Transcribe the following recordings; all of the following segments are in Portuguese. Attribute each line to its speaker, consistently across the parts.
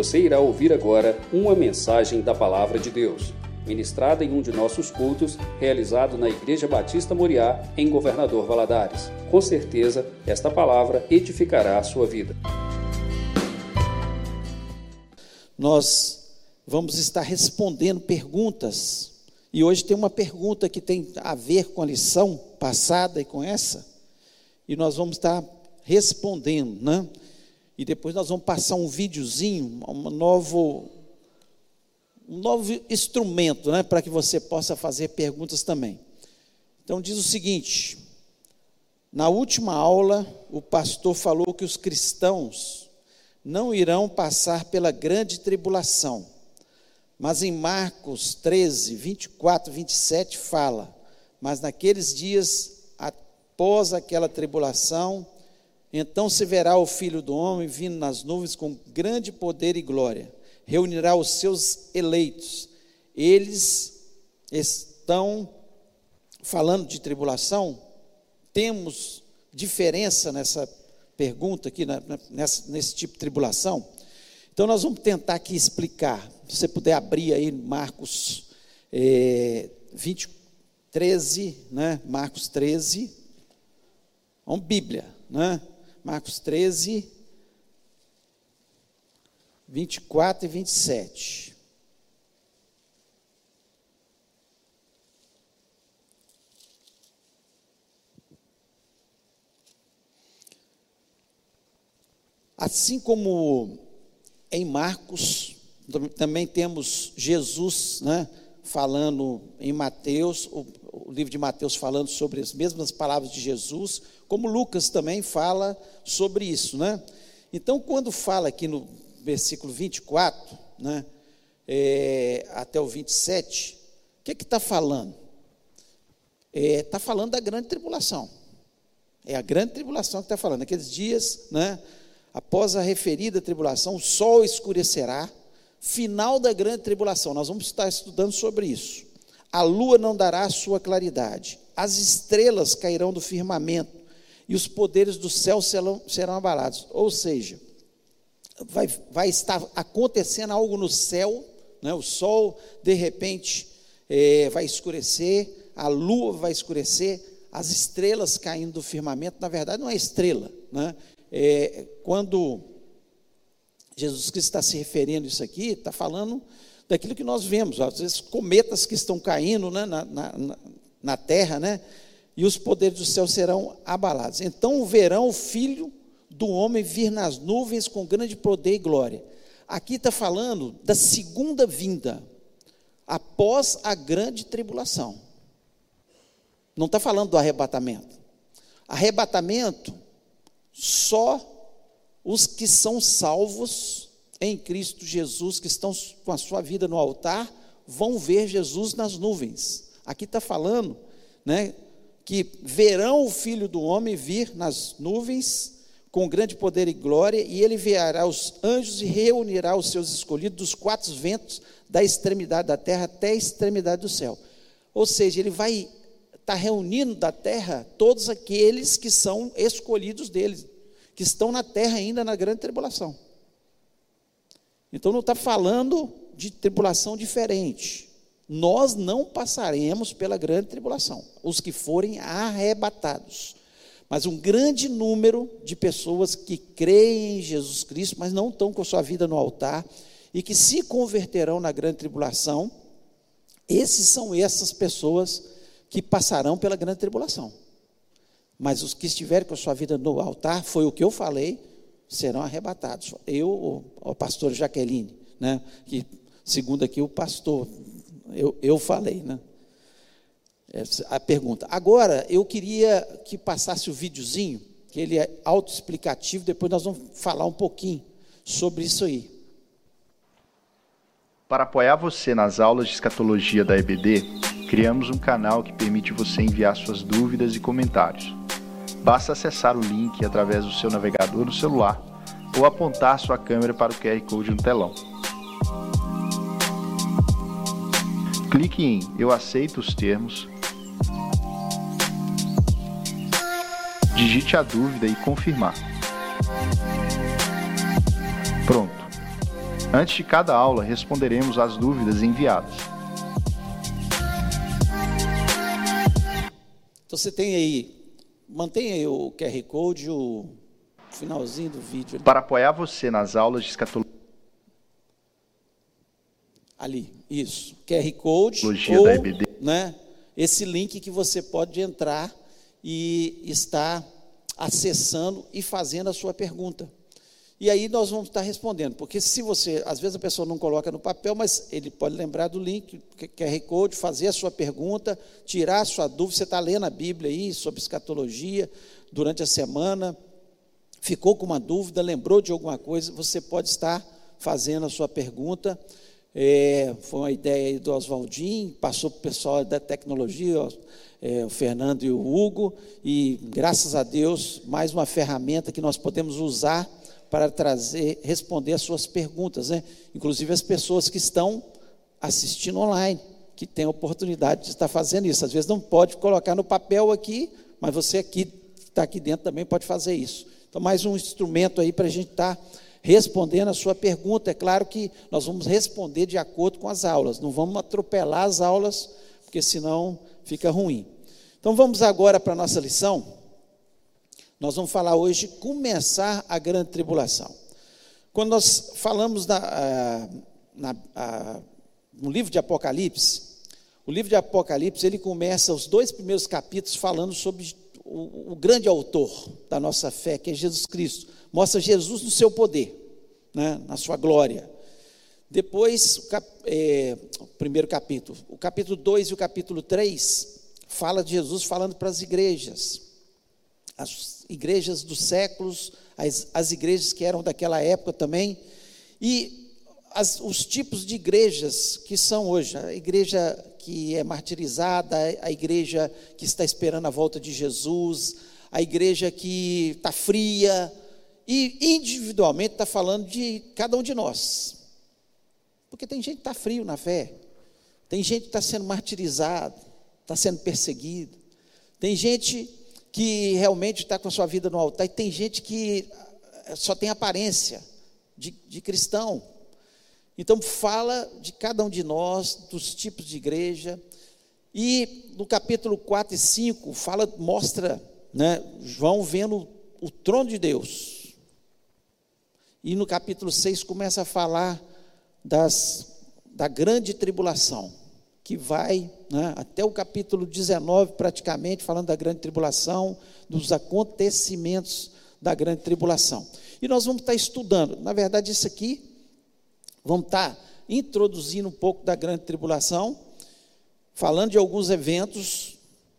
Speaker 1: Você irá ouvir agora uma mensagem da Palavra de Deus, ministrada em um de nossos cultos, realizado na Igreja Batista Moriá, em Governador Valadares. Com certeza, esta palavra edificará a sua vida.
Speaker 2: Nós vamos estar respondendo perguntas. E hoje tem uma pergunta que tem a ver com a lição passada e com essa. E nós vamos estar respondendo, né? E depois nós vamos passar um videozinho, um novo, um novo instrumento, né, para que você possa fazer perguntas também. Então diz o seguinte: na última aula, o pastor falou que os cristãos não irão passar pela grande tribulação. Mas em Marcos 13, 24, 27 fala: Mas naqueles dias, após aquela tribulação, então se verá o filho do homem vindo nas nuvens com grande poder e glória. Reunirá os seus eleitos. Eles estão falando de tribulação. Temos diferença nessa pergunta aqui, nessa, nesse tipo de tribulação? Então nós vamos tentar aqui explicar. Se você puder abrir aí Marcos é, 20, 13, né? Marcos 13. Vamos Bíblia, né? Marcos 13, 24 e 27. Assim como em Marcos, também temos Jesus, né, falando em Mateus, o livro de Mateus falando sobre as mesmas palavras de Jesus, como Lucas também fala sobre isso, né? Então, quando fala aqui no versículo 24, né, é, até o 27, o que é está falando? Está é, tá falando da grande tribulação. É a grande tribulação que está falando. Aqueles dias, né, após a referida tribulação, o sol escurecerá, final da grande tribulação. Nós vamos estar estudando sobre isso. A lua não dará sua claridade, as estrelas cairão do firmamento e os poderes do céu serão, serão abalados. Ou seja, vai, vai estar acontecendo algo no céu, né? o sol de repente é, vai escurecer, a lua vai escurecer, as estrelas caindo do firmamento, na verdade não é estrela, né? É, quando Jesus Cristo está se referindo isso aqui, está falando daquilo que nós vemos, às vezes cometas que estão caindo né, na, na, na terra, né? e os poderes do céu serão abalados. Então verão o filho do homem vir nas nuvens com grande poder e glória. Aqui está falando da segunda vinda, após a grande tribulação. Não está falando do arrebatamento. Arrebatamento, só os que são salvos em Cristo Jesus, que estão com a sua vida no altar, vão ver Jesus nas nuvens. Aqui está falando, né? que verão o filho do homem vir nas nuvens com grande poder e glória, e ele enviará os anjos e reunirá os seus escolhidos dos quatro ventos, da extremidade da terra até a extremidade do céu. Ou seja, ele vai estar tá reunindo da terra todos aqueles que são escolhidos dele, que estão na terra ainda na grande tribulação. Então não está falando de tribulação diferente nós não passaremos pela grande tribulação, os que forem arrebatados. Mas um grande número de pessoas que creem em Jesus Cristo, mas não estão com sua vida no altar, e que se converterão na grande tribulação, esses são essas pessoas que passarão pela grande tribulação. Mas os que estiverem com a sua vida no altar, foi o que eu falei, serão arrebatados. Eu, o pastor Jaqueline, né, que segundo aqui o pastor eu, eu falei, né? a pergunta. Agora, eu queria que passasse o videozinho, que ele é autoexplicativo, depois nós vamos falar um pouquinho sobre isso aí.
Speaker 3: Para apoiar você nas aulas de escatologia da EBD, criamos um canal que permite você enviar suas dúvidas e comentários. Basta acessar o link através do seu navegador no celular ou apontar sua câmera para o QR Code no telão. Clique em Eu aceito os termos. Digite a dúvida e confirmar. Pronto. Antes de cada aula, responderemos às dúvidas enviadas.
Speaker 2: Então você tem aí, mantenha aí o QR Code, o finalzinho do vídeo.
Speaker 3: Para apoiar você nas aulas de escatologia
Speaker 2: ali, isso, QR Code
Speaker 3: ou, da EBD.
Speaker 2: né, esse link que você pode entrar e estar acessando e fazendo a sua pergunta. E aí nós vamos estar respondendo, porque se você, às vezes a pessoa não coloca no papel, mas ele pode lembrar do link, QR Code, fazer a sua pergunta, tirar a sua dúvida, você está lendo a Bíblia aí sobre escatologia durante a semana, ficou com uma dúvida, lembrou de alguma coisa, você pode estar fazendo a sua pergunta. É, foi uma ideia do Oswaldinho, passou para o pessoal da tecnologia, é, o Fernando e o Hugo, e graças a Deus, mais uma ferramenta que nós podemos usar para trazer, responder as suas perguntas, né? Inclusive as pessoas que estão assistindo online, que têm a oportunidade de estar fazendo isso. Às vezes não pode colocar no papel aqui, mas você aqui está aqui dentro também pode fazer isso. Então, mais um instrumento aí para a gente estar respondendo a sua pergunta. É claro que nós vamos responder de acordo com as aulas, não vamos atropelar as aulas, porque senão fica ruim. Então vamos agora para a nossa lição. Nós vamos falar hoje começar a grande tribulação. Quando nós falamos da, na, a, no livro de Apocalipse, o livro de Apocalipse ele começa os dois primeiros capítulos falando sobre o, o grande autor da nossa fé, que é Jesus Cristo. Mostra Jesus no seu poder, né, na sua glória. Depois, o, cap, é, o primeiro capítulo, o capítulo 2 e o capítulo 3 fala de Jesus falando para as igrejas as igrejas dos séculos, as, as igrejas que eram daquela época também, e as, os tipos de igrejas que são hoje, a igreja que é martirizada, a igreja que está esperando a volta de Jesus, a igreja que está fria, e individualmente está falando de cada um de nós. Porque tem gente que está frio na fé, tem gente que está sendo martirizado, está sendo perseguido, tem gente que realmente está com a sua vida no altar, e tem gente que eh, só tem aparência de, de cristão. Então, fala de cada um de nós, dos tipos de igreja, e no capítulo 4 e 5, fala, mostra né, João vendo o trono de Deus. E no capítulo 6 começa a falar das, da grande tribulação que vai né, até o capítulo 19, praticamente, falando da grande tribulação, dos acontecimentos da grande tribulação. E nós vamos estar estudando, na verdade, isso aqui, vamos estar introduzindo um pouco da grande tribulação, falando de alguns eventos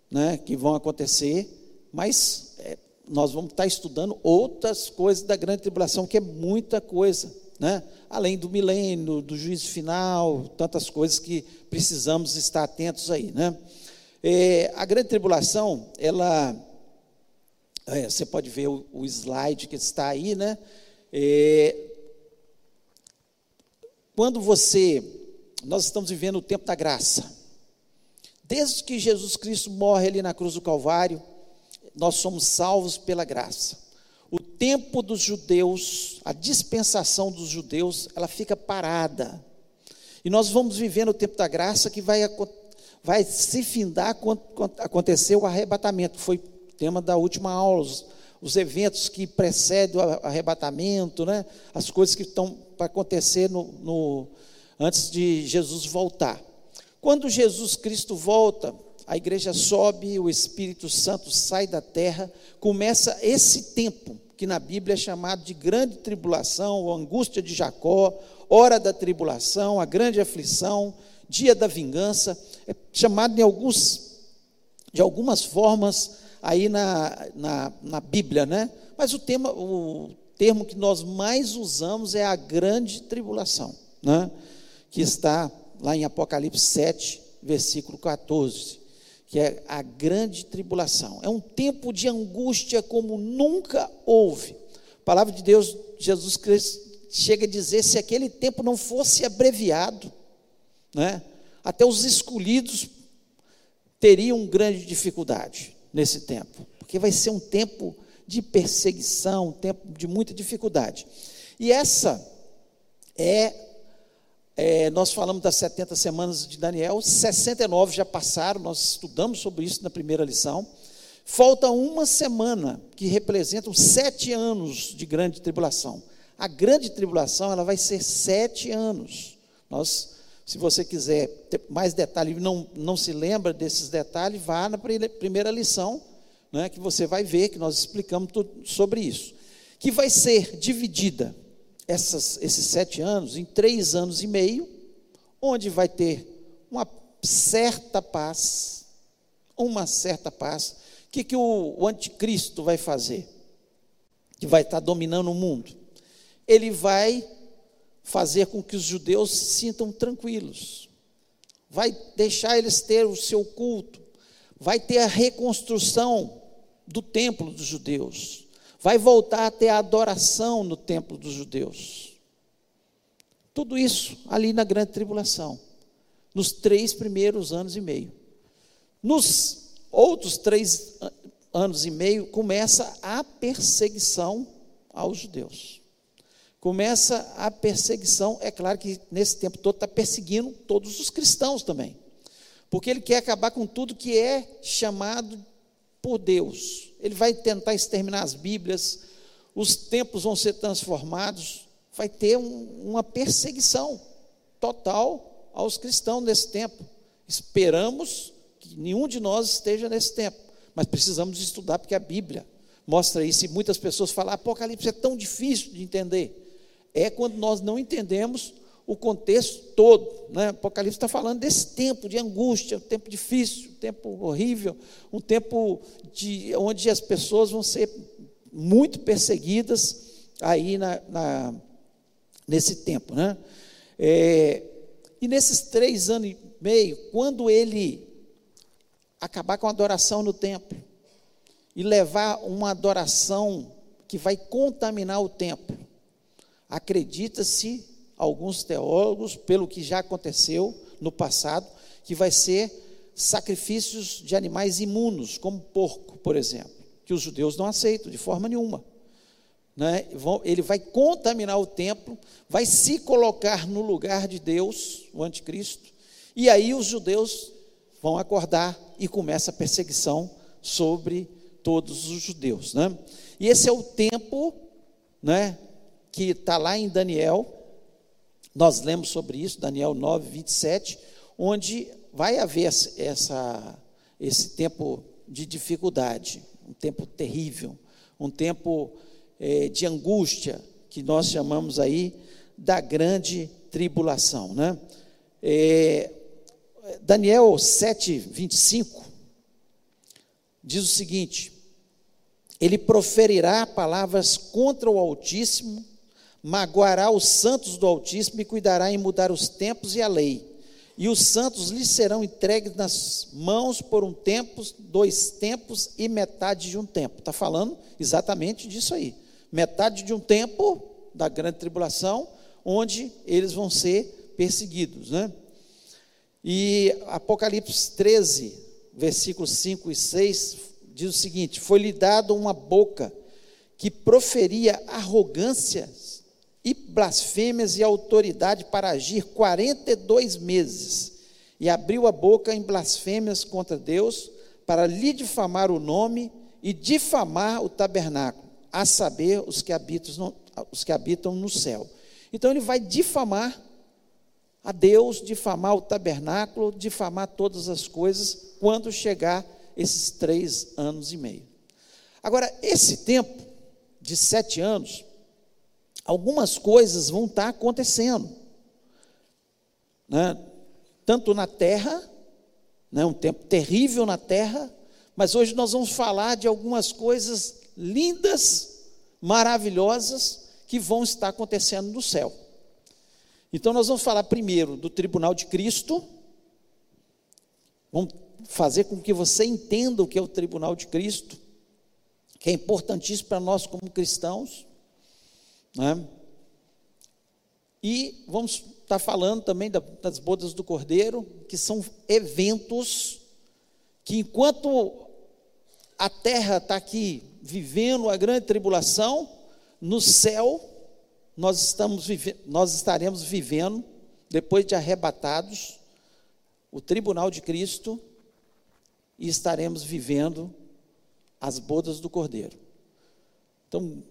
Speaker 2: né, que vão acontecer, mas é, nós vamos estar estudando outras coisas da grande tribulação, que é muita coisa né? além do milênio, do juízo final, tantas coisas que precisamos estar atentos aí. Né? É, a grande tribulação, ela, é, você pode ver o, o, slide que está aí, né? É, quando você, nós estamos vivendo o tempo da graça. Desde que Jesus Cristo morre ali na cruz do Calvário, nós somos salvos pela graça o tempo dos judeus, a dispensação dos judeus, ela fica parada. E nós vamos viver no tempo da graça que vai, vai se findar quando acontecer o arrebatamento. Foi tema da última aula, os, os eventos que precedem o arrebatamento, né? as coisas que estão para acontecer no, no, antes de Jesus voltar. Quando Jesus Cristo volta, a igreja sobe, o Espírito Santo sai da terra, começa esse tempo que na Bíblia é chamado de grande tribulação, ou angústia de Jacó, hora da tribulação, a grande aflição, dia da vingança, é chamado de, alguns, de algumas formas aí na, na, na Bíblia, né? Mas o, tema, o termo que nós mais usamos é a grande tribulação, né? Que está lá em Apocalipse 7, versículo 14 que é a grande tribulação. É um tempo de angústia como nunca houve. A palavra de Deus, Jesus Cristo, chega a dizer: se aquele tempo não fosse abreviado, né, até os escolhidos teriam grande dificuldade nesse tempo, porque vai ser um tempo de perseguição, um tempo de muita dificuldade. E essa é É, nós falamos das 70 semanas de Daniel, 69 já passaram, nós estudamos sobre isso na primeira lição. Falta uma semana, que representa os sete anos de grande tribulação. A grande tribulação ela vai ser sete anos. Nós, se você quiser ter mais detalhes, não, não se lembra desses detalhes, vá na primeira lição, né, que você vai ver que nós explicamos tudo sobre isso. Que vai ser dividida essas, esses sete anos em três anos e meio, onde vai ter uma certa paz, uma certa paz. O que, que o, o anticristo vai fazer? Que vai estar dominando o mundo ele vai fazer com que os judeus se sintam tranquilos, vai deixar eles ter o seu culto, vai ter a reconstrução do templo dos judeus, vai voltar a ter a adoração no templo dos judeus. Tudo isso ali na grande tribulação, nos três primeiros anos e meio. Nos outros três anos e meio, começa a perseguição aos judeus começa a perseguição. É claro que nesse tempo todo está perseguindo todos os cristãos também, porque ele quer acabar com tudo que é chamado por Deus. Ele vai tentar exterminar as Bíblias, os tempos vão ser transformados, vai ter um, uma perseguição total aos cristãos nesse tempo. Esperamos que nenhum de nós esteja nesse tempo, mas precisamos estudar porque a Bíblia mostra isso. E muitas pessoas falam: Apocalipse é tão difícil de entender é quando nós não entendemos o contexto todo. Né? Apocalipse está falando desse tempo de angústia, um tempo difícil, um tempo horrível, um tempo de, onde as pessoas vão ser muito perseguidas aí na, na nesse tempo. Né? É, e nesses três anos e meio, quando ele acabar com a adoração no templo e levar uma adoração que vai contaminar o templo, Acredita-se, alguns teólogos, pelo que já aconteceu no passado, que vai ser sacrifícios de animais imunos, como porco, por exemplo, que os judeus não aceitam de forma nenhuma. Né? Ele vai contaminar o templo, vai se colocar no lugar de Deus, o anticristo, e aí os judeus vão acordar e começa a perseguição sobre todos os judeus. Né? E esse é o tempo né, que está lá em Daniel, nós lemos sobre isso, Daniel 9, 27, onde vai haver essa, esse tempo de dificuldade, um tempo terrível, um tempo é, de angústia, que nós chamamos aí da grande tribulação. Né? É, Daniel 7, 25, diz o seguinte: Ele proferirá palavras contra o Altíssimo magoará os santos do Altíssimo e cuidará em mudar os tempos e a lei. E os santos lhes serão entregues nas mãos por um tempo, dois tempos e metade de um tempo. Está falando exatamente disso aí. Metade de um tempo da grande tribulação, onde eles vão ser perseguidos. Né? E Apocalipse 13, versículos 5 e 6, diz o seguinte: Foi-lhe dado uma boca que proferia arrogâncias e blasfêmias e autoridade para agir 42 meses, e abriu a boca em blasfêmias contra Deus, para lhe difamar o nome e difamar o tabernáculo, a saber, os que habitam os que habitam no céu. Então ele vai difamar a Deus, difamar o tabernáculo, difamar todas as coisas, quando chegar esses três anos e meio. Agora, esse tempo de sete anos, algumas coisas vão estar acontecendo. Né? Tanto na terra, né? um tempo terrível na terra, mas hoje nós vamos falar de algumas coisas lindas, maravilhosas, que vão estar acontecendo no céu. Então nós vamos falar primeiro do tribunal de Cristo, vamos fazer com que você entenda o que é o tribunal de Cristo, que é importantíssimo para nós como cristãos. Né? E vamos estar falando também das bodas do Cordeiro, que são eventos que, enquanto a terra está aqui vivendo a grande tribulação, no céu nós, estamos nós estaremos vivendo depois de arrebatados, o tribunal de Cristo e estaremos vivendo as bodas do Cordeiro. Então,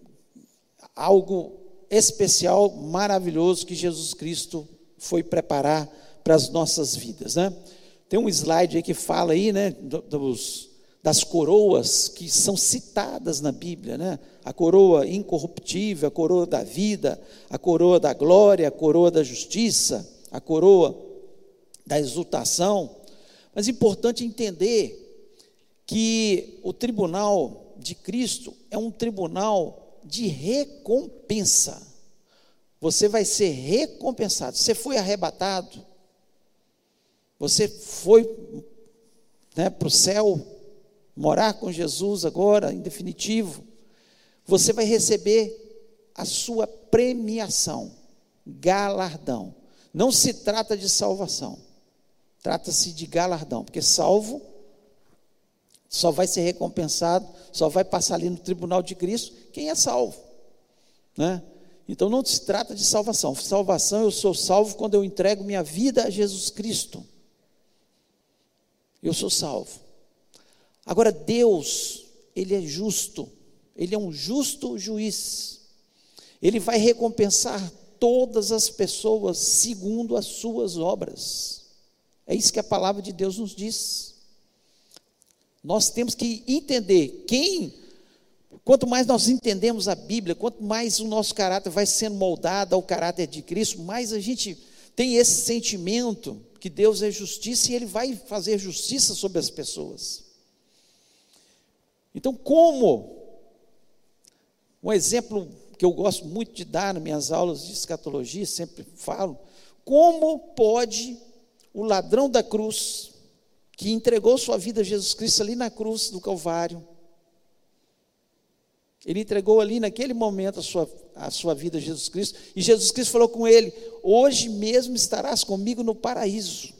Speaker 2: algo especial, maravilhoso que Jesus Cristo foi preparar para as nossas vidas, né? Tem um slide aí que fala aí, né, dos, das coroas que são citadas na Bíblia, né? A coroa incorruptível, a coroa da vida, a coroa da glória, a coroa da justiça, a coroa da exultação. Mas é importante entender que o tribunal de Cristo é um tribunal de recompensa. Você vai ser recompensado. Você foi arrebatado, você foi né, para o céu, morar com Jesus agora, em definitivo, você vai receber a sua premiação, galardão. Não se trata de salvação, trata-se de galardão, porque salvo só vai ser recompensado, só vai passar ali no tribunal de Cristo quem é salvo, né? Então não se trata de salvação. Salvação eu sou salvo quando eu entrego minha vida a Jesus Cristo. Eu sou salvo. Agora, Deus, Ele é justo, Ele é um justo juiz, Ele vai recompensar todas as pessoas segundo as suas obras. É isso que a palavra de Deus nos diz. Nós temos que entender quem, quanto mais nós entendemos a Bíblia, quanto mais o nosso caráter vai sendo moldado ao caráter de Cristo, mais a gente tem esse sentimento que Deus é justiça e Ele vai fazer justiça sobre as pessoas. Então, como um exemplo que eu gosto muito de dar nas minhas aulas de escatologia, sempre falo, como pode o ladrão da cruz, que entregou sua vida a Jesus Cristo ali na cruz do Calvário, ele entregou ali naquele momento a sua, a sua vida a Jesus Cristo, e Jesus Cristo falou com ele: Hoje mesmo estarás comigo no paraíso.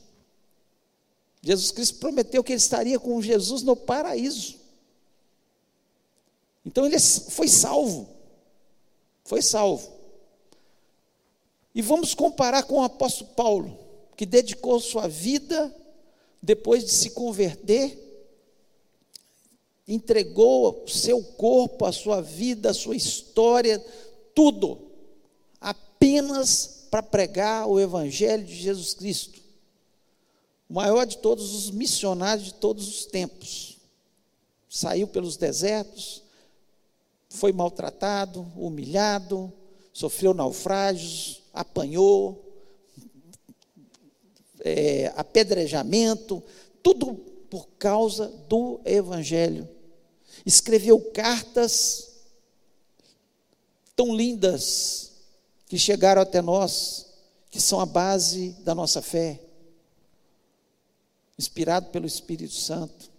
Speaker 2: Jesus Cristo prometeu que ele estaria com Jesus no paraíso. Então ele foi salvo. Foi salvo. E vamos comparar com o apóstolo Paulo, que dedicou sua vida, depois de se converter, entregou o seu corpo, a sua vida, a sua história, tudo, apenas para pregar o Evangelho de Jesus Cristo, o maior de todos os missionários de todos os tempos. Saiu pelos desertos, foi maltratado, humilhado, sofreu naufrágios, apanhou, é, apedrejamento, tudo por causa do Evangelho. Escreveu cartas tão lindas que chegaram até nós, que são a base da nossa fé, inspirado pelo Espírito Santo.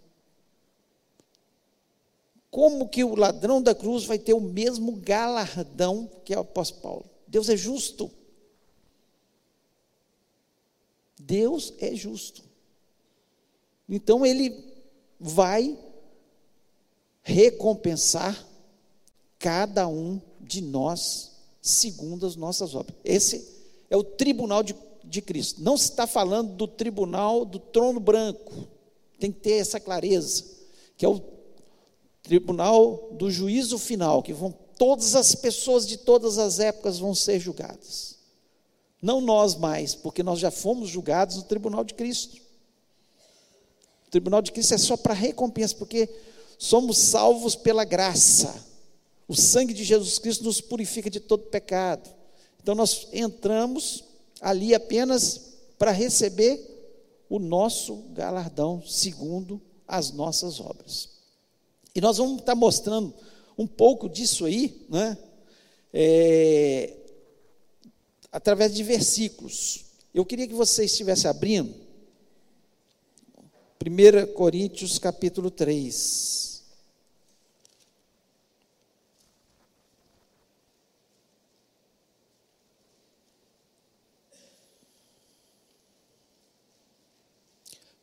Speaker 2: Como que o ladrão da cruz vai ter o mesmo galardão que o apóstolo Paulo? Deus é justo. Deus é justo. Então ele vai recompensar cada um de nós segundo as nossas obras. Esse é o tribunal de, de Cristo. Não se está falando do tribunal do trono branco. Tem que ter essa clareza, que é o tribunal do juízo final, que vão todas as pessoas de todas as épocas vão ser julgadas. Não nós mais, porque nós já fomos julgados no tribunal de Cristo. O tribunal de Cristo é só para recompensa, porque somos salvos pela graça. O sangue de Jesus Cristo nos purifica de todo pecado. Então nós entramos ali apenas para receber o nosso galardão segundo as nossas obras. E nós vamos estar mostrando um pouco disso aí, né? É, através de versículos. Eu queria que você estivesse abrindo 1 Coríntios capítulo 3.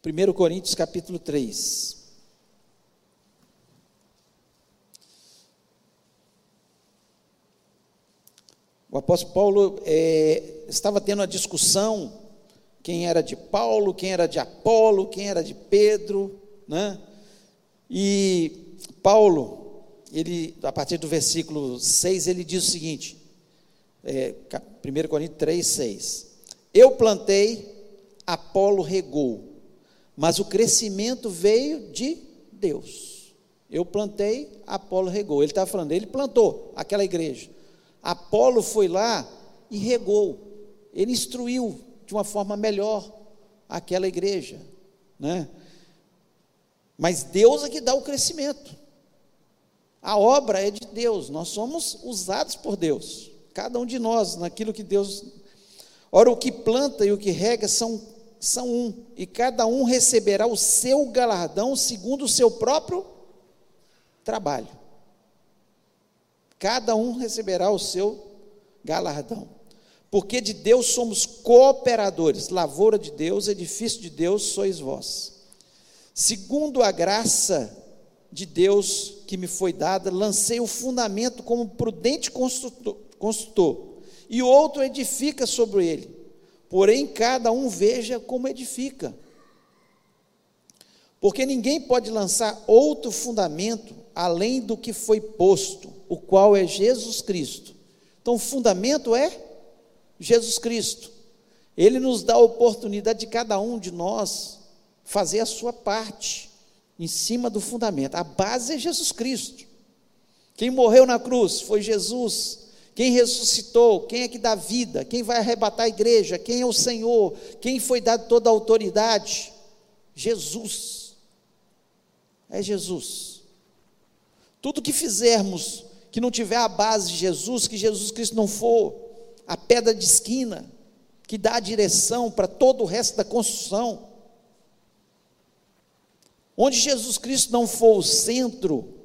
Speaker 2: Primeiro Coríntios capítulo 3. O apóstolo Paulo é, estava tendo uma discussão quem era de Paulo, quem era de Apolo, quem era de Pedro, né? E Paulo, ele, a partir do versículo 6, ele diz o seguinte, é, 1 Coríntios 3, 6, Eu plantei, Apolo regou, mas o crescimento veio de Deus. Eu plantei, Apolo regou. Ele está falando, ele plantou aquela igreja. Apolo foi lá e regou, ele instruiu de uma forma melhor aquela igreja, né? Mas Deus é que dá o crescimento. A obra é de Deus, nós somos usados por Deus, cada um de nós, naquilo que Deus. Ora, o que planta e o que rega são, são um, e cada um receberá o seu galardão segundo o seu próprio trabalho. Cada um receberá o seu galardão. Porque de Deus somos cooperadores, lavoura de Deus, edifício de Deus sois vós. Segundo a graça de Deus que me foi dada, lancei o fundamento como prudente construtor, construtor e o outro edifica sobre ele. Porém, cada um veja como edifica. Porque ninguém pode lançar outro fundamento além do que foi posto, o qual é Jesus Cristo. Então, o fundamento é Jesus Cristo. Ele nos dá a oportunidade de cada um de nós fazer a sua parte em cima do fundamento. A base é Jesus Cristo. Quem morreu na cruz foi Jesus. Quem ressuscitou, quem é que dá vida, quem vai arrebatar a igreja, quem é o Senhor, quem foi dado toda a autoridade? Jesus. É Jesus. Tudo que fizermos que não tiver a base de Jesus, que Jesus Cristo não for a pedra de esquina, que dá a direção para todo o resto da construção, onde Jesus Cristo não for o centro,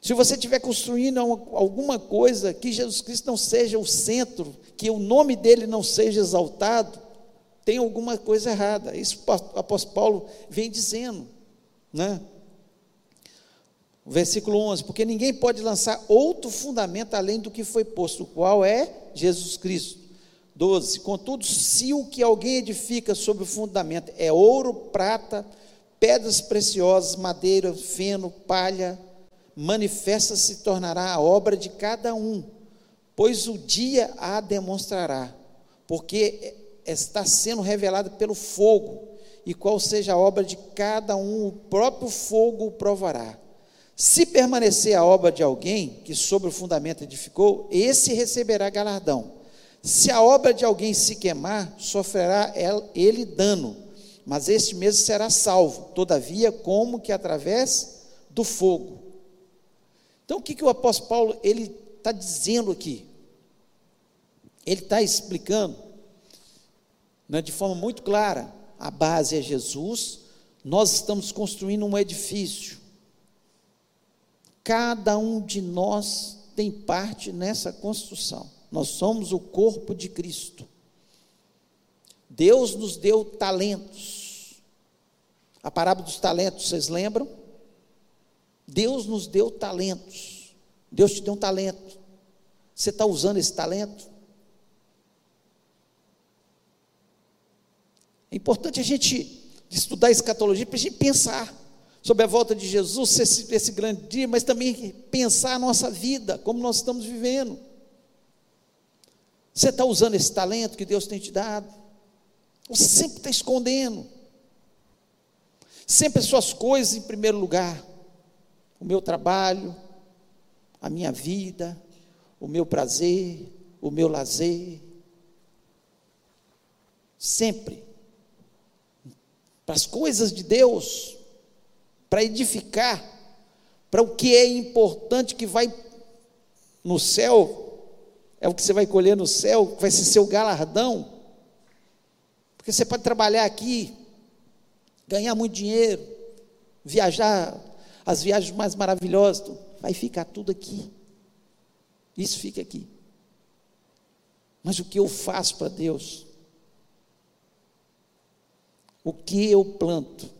Speaker 2: se você estiver construindo alguma coisa que Jesus Cristo não seja o centro, que o nome dele não seja exaltado, tem alguma coisa errada. Isso o apóstolo Paulo vem dizendo, né? Versículo 11: Porque ninguém pode lançar outro fundamento além do que foi posto, o qual é Jesus Cristo. 12: Contudo, se o que alguém edifica sobre o fundamento é ouro, prata, pedras preciosas, madeira, feno, palha, manifesta se tornará a obra de cada um, pois o dia a demonstrará, porque está sendo revelada pelo fogo, e qual seja a obra de cada um, o próprio fogo o provará. Se permanecer a obra de alguém que sobre o fundamento edificou, esse receberá galardão. Se a obra de alguém se queimar, sofrerá ele dano, mas este mesmo será salvo, todavia, como que através do fogo. Então, o que, que o apóstolo Paulo ele está dizendo aqui? Ele está explicando né, de forma muito clara: a base é Jesus, nós estamos construindo um edifício Cada um de nós tem parte nessa construção. Nós somos o corpo de Cristo. Deus nos deu talentos. A parábola dos talentos, vocês lembram? Deus nos deu talentos. Deus te deu um talento. Você está usando esse talento? É importante a gente estudar escatologia para a gente pensar sobre a volta de Jesus, esse, esse grande dia, mas também pensar a nossa vida, como nós estamos vivendo. Você está usando esse talento que Deus tem te dado? Você sempre está escondendo. Sempre as suas coisas em primeiro lugar. O meu trabalho, a minha vida, o meu prazer, o meu lazer. Sempre. Para as coisas de Deus, para edificar, para o que é importante que vai no céu, é o que você vai colher no céu, vai ser seu galardão. Porque você pode trabalhar aqui, ganhar muito dinheiro, viajar, as viagens mais maravilhosas, vai ficar tudo aqui. Isso fica aqui. Mas o que eu faço para Deus? O que eu planto?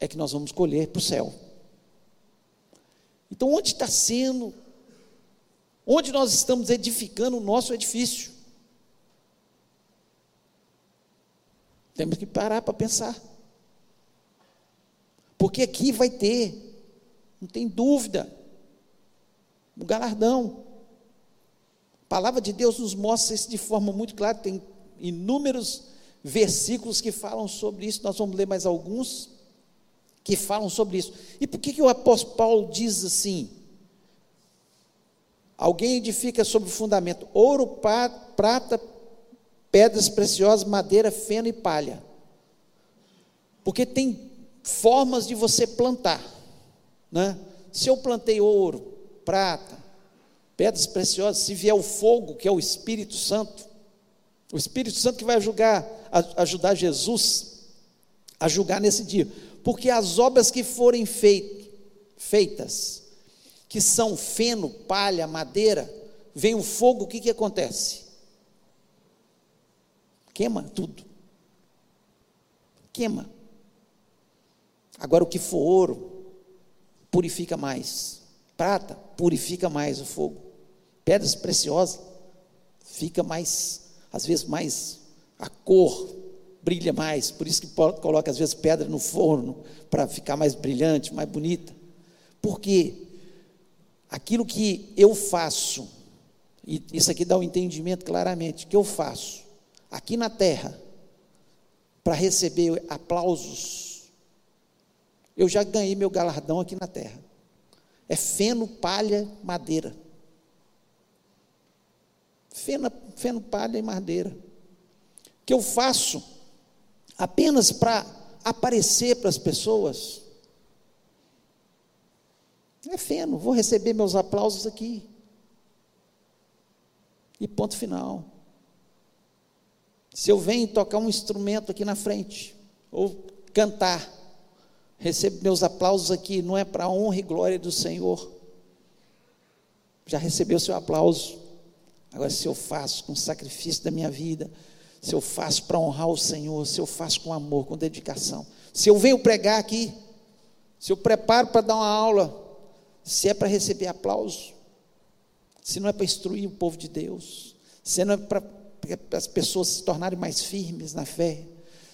Speaker 2: É que nós vamos colher para o céu. Então, onde está sendo Onde nós estamos edificando o nosso edifício? Temos que parar para pensar. Porque aqui vai ter, não tem dúvida, o galardão. A palavra de Deus nos mostra isso de forma muito clara, tem inúmeros versículos que falam sobre isso, nós vamos ler mais alguns que falam sobre isso. E por que, que o apóstolo Paulo diz assim? Alguém edifica sobre o fundamento ouro, prata, pedras preciosas, madeira, feno e palha. Porque tem formas de você plantar. Né? Se eu plantei ouro, prata, pedras preciosas, se vier o fogo, que é o Espírito Santo, o Espírito Santo que vai ajudar, ajudar Jesus a julgar nesse dia. Porque as obras que forem feitas, que são feno, palha, madeira, vem o fogo, o que, que acontece? Queima tudo. Queima. Agora, o que for ouro, purifica mais. Prata, purifica mais o fogo. Pedras preciosas, fica mais, às vezes, mais, a cor brilha mais. Por isso que coloca, às vezes, pedra no forno, para ficar mais brilhante, mais bonita. Porque aquilo que eu faço, e isso aqui dá um entendimento claramente, que eu faço aqui na terra, para receber aplausos eu já ganhei meu galardão aqui na terra. É feno, palha, madeira. Feno, feno palha e madeira. Que eu faço apenas para aparecer para as pessoas. É feno, vou receber meus aplausos aqui. E ponto final. Se eu venho tocar um instrumento aqui na frente, ou cantar, recebo meus aplausos aqui, não é para a honra e glória do Senhor. Já recebeu seu aplauso. Agora, se eu faço com sacrifício da minha vida, se eu faço para honrar o Senhor, se eu faço com amor, com dedicação, se eu venho pregar aqui, se eu preparo para dar uma aula, se é para receber aplauso, se não é para instruir o povo de Deus, se não é para as pessoas se tornarem mais firmes na fé,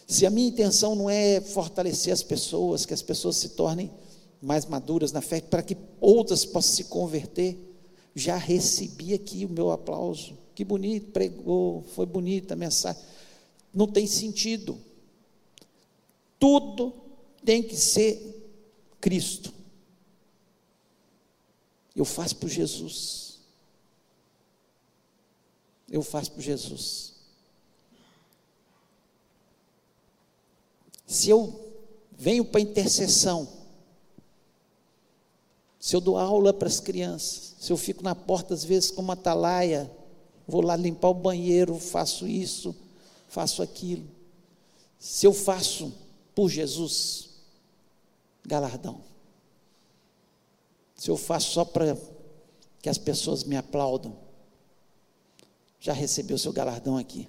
Speaker 2: se a minha intenção não é fortalecer as pessoas, que as pessoas se tornem mais maduras na fé, para que outras possam se converter, já recebi aqui o meu aplauso. Que bonito, pregou, foi bonita a mensagem. Não tem sentido. Tudo tem que ser Cristo. Eu faço por Jesus. Eu faço por Jesus. Se eu venho para intercessão, se eu dou aula para as crianças, se eu fico na porta às vezes como atalaia, vou lá limpar o banheiro, faço isso, faço aquilo. Se eu faço por Jesus, galardão. Se eu faço só para que as pessoas me aplaudam, já recebeu seu galardão aqui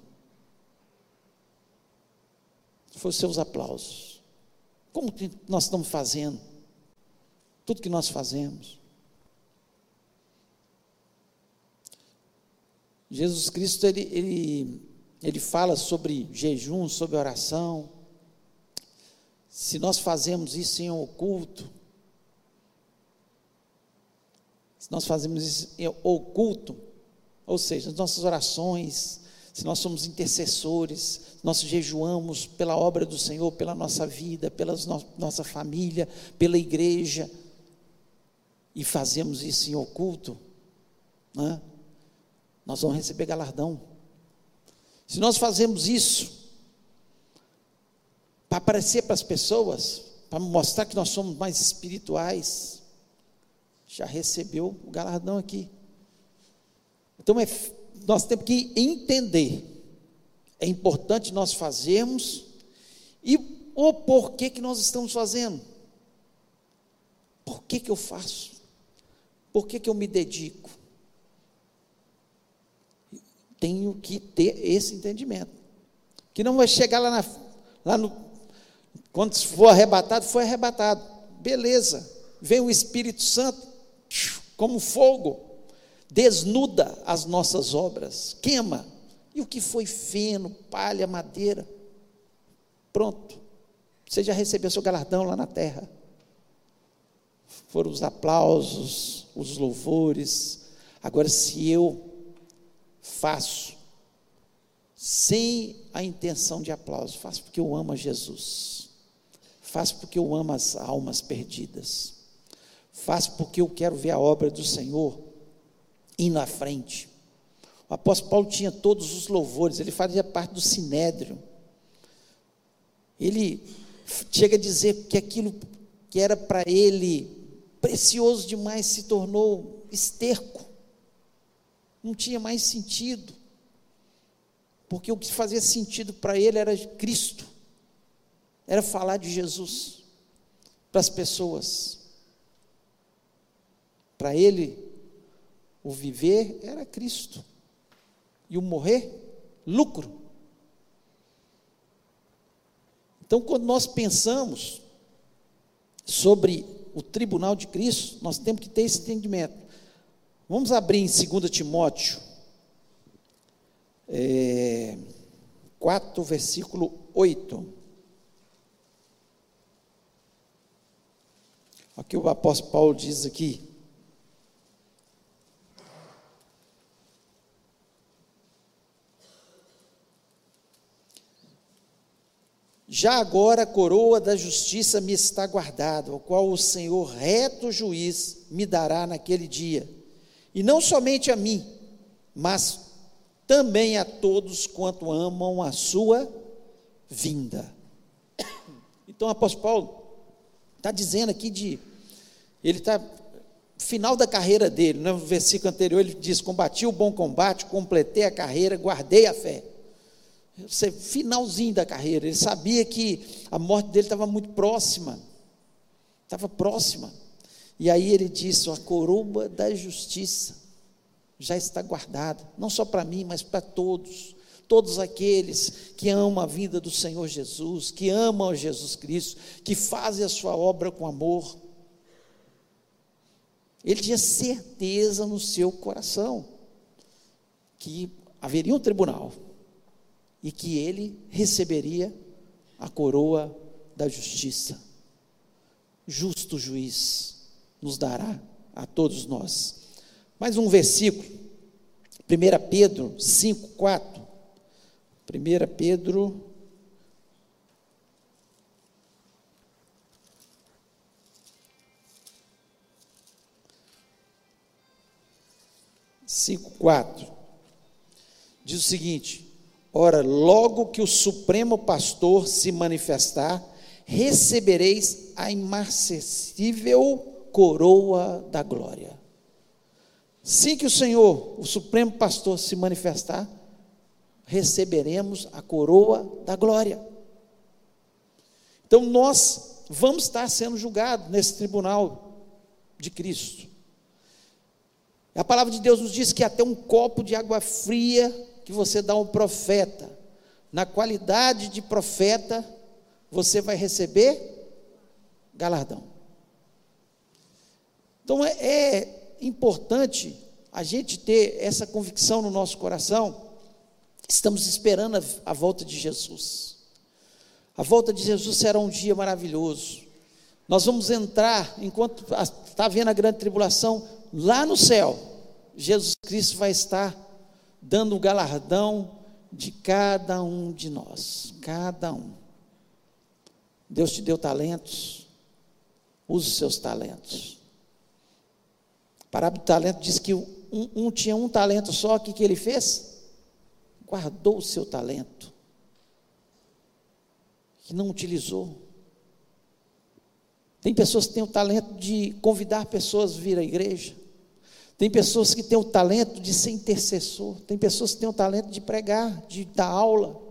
Speaker 2: foi os seus aplausos. Como nós estamos fazendo? Tudo que nós fazemos. Jesus Cristo, ele, ele, ele fala sobre jejum, sobre oração. Se nós fazemos isso em oculto, se nós fazemos isso em oculto, ou seja, as nossas orações, se nós somos intercessores, nós jejuamos pela obra do Senhor, pela nossa vida, pela no nossa família, pela igreja, e fazemos isso em oculto, né? nós vamos receber galardão. Se nós fazemos isso para aparecer para as pessoas, para mostrar que nós somos mais espirituais, já recebeu o galardão aqui. Então é nós temos que entender. É importante nós fazermos e o porquê que nós estamos fazendo. Por que, que eu faço? Por que, que eu me dedico? Tenho que ter esse entendimento. Que não vai chegar lá, na, lá no. Quando for arrebatado, foi arrebatado. Beleza. Vem o Espírito Santo como fogo desnuda as nossas obras, queima. E o que foi feno, palha, madeira? Pronto. Você já recebeu seu galardão lá na terra. Foram os aplausos, os louvores. Agora, se eu faço sem a intenção de aplauso, faço porque eu amo a Jesus, faço porque eu amo as almas perdidas, faço porque eu quero ver a obra do Senhor ir na frente. O apóstolo Paulo tinha todos os louvores, ele fazia parte do sinédrio. Ele chega a dizer que aquilo que era para ele precioso demais se tornou esterco, não tinha mais sentido, porque o que fazia sentido para ele era Cristo, era falar de Jesus para as pessoas. Para ele, o viver era Cristo, e o morrer, lucro. Então, quando nós pensamos sobre o tribunal de Cristo, nós temos que ter esse entendimento. Vamos abrir em 2 Timóteo é, 4, versículo 8. O que o apóstolo Paulo diz aqui. Já agora a coroa da justiça me está guardada, o qual o Senhor reto juiz me dará naquele dia. E não somente a mim, mas também a todos quanto amam a sua vinda. Então o apóstolo Paulo está dizendo aqui de. Ele está. Final da carreira dele, no versículo anterior ele diz: Combati o bom combate, completei a carreira, guardei a fé finalzinho da carreira, ele sabia que a morte dele estava muito próxima, estava próxima. E aí ele disse: a coroa da justiça já está guardada, não só para mim, mas para todos, todos aqueles que amam a vida do Senhor Jesus, que amam Jesus Cristo, que fazem a sua obra com amor. Ele tinha certeza no seu coração que haveria um tribunal e que ele receberia a coroa da justiça. Justo juiz nos dará a todos nós. Mais um versículo, 1 Pedro 5, 4. 1 Pedro cinco quatro diz o seguinte: Ora, logo que o Supremo Pastor se manifestar, recebereis a imarcessível coroa da glória. Sim que o Senhor, o Supremo Pastor, se manifestar, receberemos a coroa da glória. Então nós vamos estar sendo julgados nesse tribunal de Cristo. A palavra de Deus nos diz que até um copo de água fria que você dá um profeta, na qualidade de profeta, você vai receber galardão. Então é, é importante a gente ter essa convicção no nosso coração. Estamos esperando a, a volta de Jesus. A volta de Jesus será um dia maravilhoso. Nós vamos entrar, enquanto está vendo a grande tribulação, lá no céu, Jesus Cristo vai estar dando o galardão de cada um de nós, cada um. Deus te deu talentos, use os seus talentos. A parábola do talento diz que um, um tinha um talento só, o que, que ele fez? Guardou o seu talento, que não utilizou. Tem pessoas que têm o talento de convidar pessoas a vir à igreja. Tem pessoas que têm o talento de ser intercessor, tem pessoas que têm o talento de pregar, de dar aula.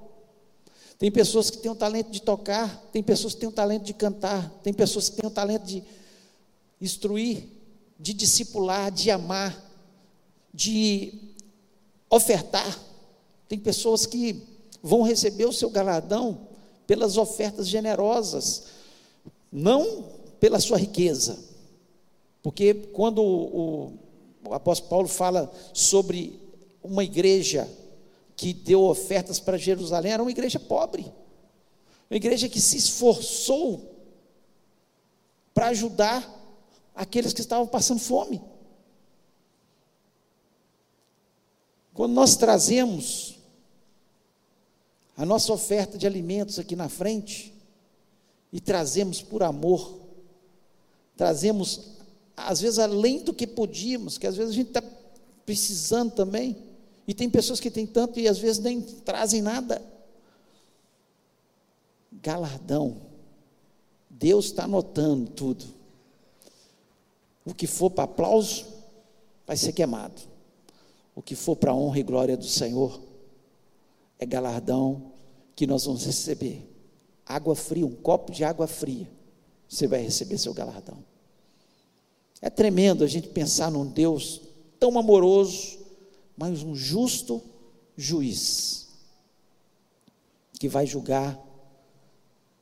Speaker 2: Tem pessoas que têm o talento de tocar, tem pessoas que têm o talento de cantar, tem pessoas que têm o talento de instruir, de discipular, de amar, de ofertar. Tem pessoas que vão receber o seu galardão pelas ofertas generosas, não pela sua riqueza. Porque quando o, o apóstolo Paulo fala sobre uma igreja que deu ofertas para Jerusalém, era uma igreja pobre, uma igreja que se esforçou para ajudar aqueles que estavam passando fome. Quando nós trazemos a nossa oferta de alimentos aqui na frente e trazemos por amor, trazemos, às vezes, além do que podíamos, que às vezes a gente está precisando também, e tem pessoas que têm tanto e às vezes nem trazem nada. Galardão. Deus está anotando tudo. O que for para aplauso, vai ser queimado. O que for para honra e glória do Senhor, é galardão que nós vamos receber. Água fria, um copo de água fria, você vai receber seu galardão. É tremendo a gente pensar num Deus tão amoroso, mas um justo juiz, que vai julgar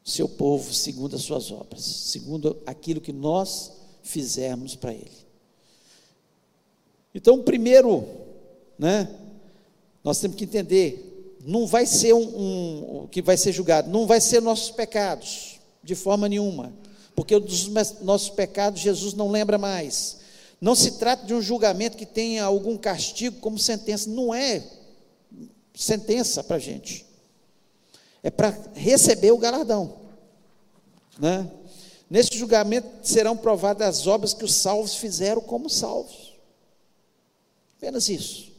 Speaker 2: seu povo segundo as suas obras, segundo aquilo que nós fizermos para ele. Então, primeiro, né, nós temos que entender, não vai ser um, um, que vai ser julgado, não vai ser nossos pecados, de forma nenhuma, porque dos nossos pecados Jesus não lembra mais. Não se trata de um julgamento que tenha algum castigo como sentença, não é sentença para a gente, é para receber o galardão. Né? Nesse julgamento serão provadas as obras que os salvos fizeram como salvos. Apenas isso.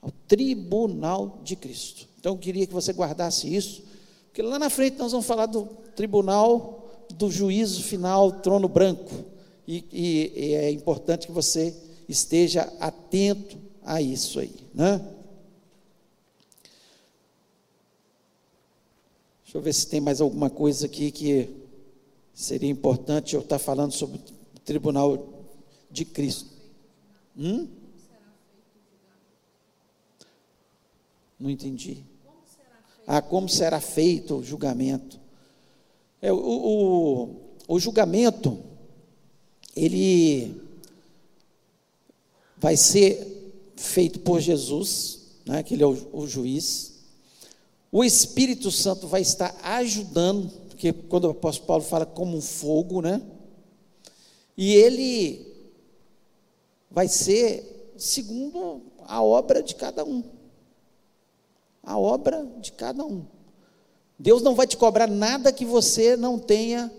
Speaker 2: Ao tribunal de Cristo. Então eu queria que você guardasse isso, porque lá na frente nós vamos falar do tribunal do juízo final, trono branco. E, e, e é importante que você esteja atento a isso aí. Né? Deixa eu ver se tem mais alguma coisa aqui que seria importante eu estar falando sobre o tribunal de Cristo. Hum? Não entendi. Ah, como será feito o julgamento? É, o, o, o julgamento, ele vai ser feito por Jesus, né, que ele é o, o juiz. O Espírito Santo vai estar ajudando porque quando o apóstolo Paulo fala como um fogo, né? E ele vai ser segundo a obra de cada um. A obra de cada um. Deus não vai te cobrar nada que você não tenha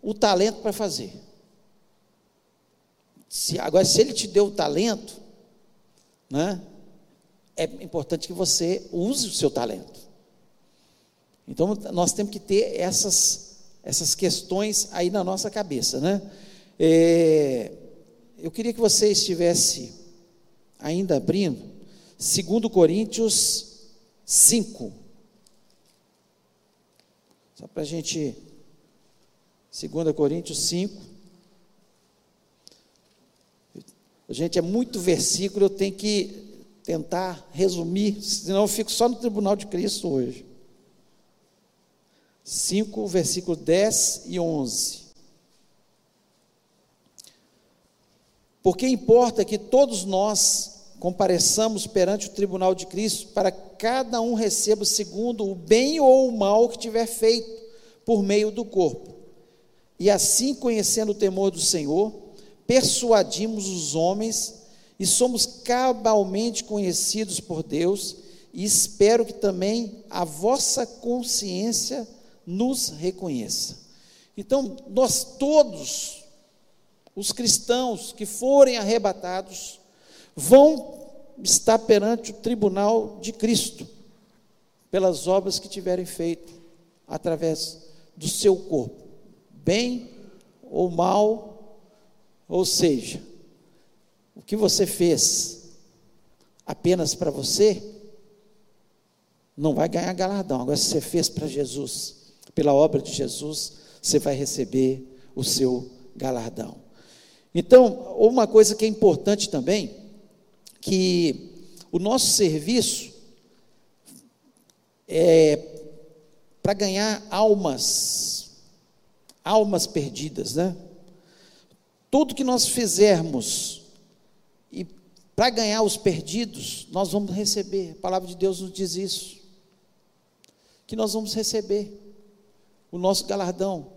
Speaker 2: o talento para fazer. Se, agora, se ele te deu o talento, né, é importante que você use o seu talento. Então, nós temos que ter essas, essas questões aí na nossa cabeça, né? É, eu queria que você estivesse ainda abrindo, 2 Coríntios 5. Só para a gente. 2 Coríntios 5. Gente, é muito versículo, eu tenho que tentar resumir, senão eu fico só no tribunal de Cristo hoje. 5, versículo 10 e 11. Porque importa que todos nós compareçamos perante o tribunal de Cristo para cada um receba segundo o bem ou o mal que tiver feito por meio do corpo. E assim, conhecendo o temor do Senhor, persuadimos os homens e somos cabalmente conhecidos por Deus, e espero que também a vossa consciência nos reconheça. Então, nós todos, os cristãos que forem arrebatados, vão estar perante o tribunal de Cristo, pelas obras que tiverem feito através do seu corpo, bem ou mal, ou seja, o que você fez apenas para você, não vai ganhar galardão. Agora, se você fez para Jesus, pela obra de Jesus, você vai receber o seu galardão. Então, uma coisa que é importante também, que o nosso serviço é para ganhar almas, almas perdidas, né? Tudo que nós fizermos e para ganhar os perdidos, nós vamos receber. A palavra de Deus nos diz isso. Que nós vamos receber o nosso galardão.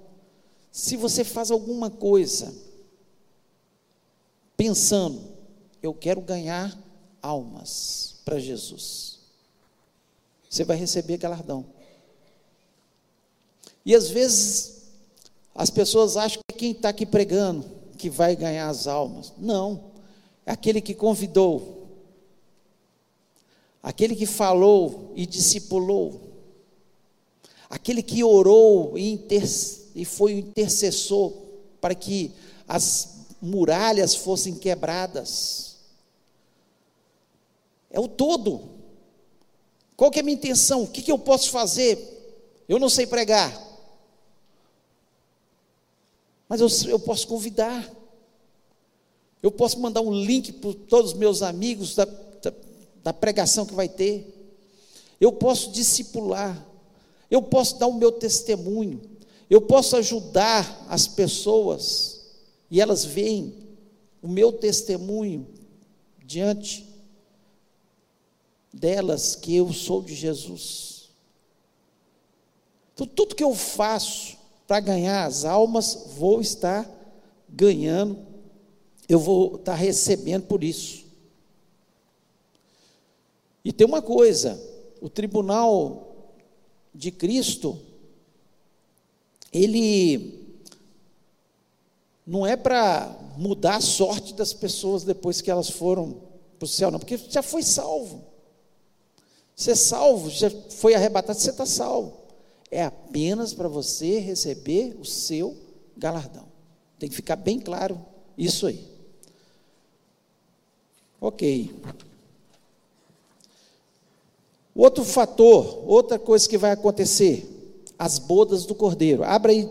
Speaker 2: Se você faz alguma coisa pensando, eu quero ganhar almas para Jesus, você vai receber galardão. E às vezes as pessoas acham que quem está aqui pregando que vai ganhar as almas. Não, é aquele que convidou, aquele que falou e discipulou, aquele que orou e, inter, e foi o intercessor para que as muralhas fossem quebradas. É o todo. Qual que é a minha intenção? O que, que eu posso fazer? Eu não sei pregar. Mas eu, eu posso convidar. Eu posso mandar um link para todos os meus amigos da, da, da pregação que vai ter. Eu posso discipular. Eu posso dar o meu testemunho. Eu posso ajudar as pessoas e elas veem o meu testemunho diante delas que eu sou de Jesus. Então, tudo que eu faço para ganhar as almas, vou estar ganhando, eu vou estar recebendo por isso. E tem uma coisa: o tribunal de Cristo, ele não é para mudar a sorte das pessoas depois que elas foram para o céu, não, porque já foi salvo. Você é salvo, já foi arrebatado, você está salvo é apenas para você receber o seu galardão. Tem que ficar bem claro isso aí. Ok. Outro fator, outra coisa que vai acontecer, as bodas do cordeiro. Abra aí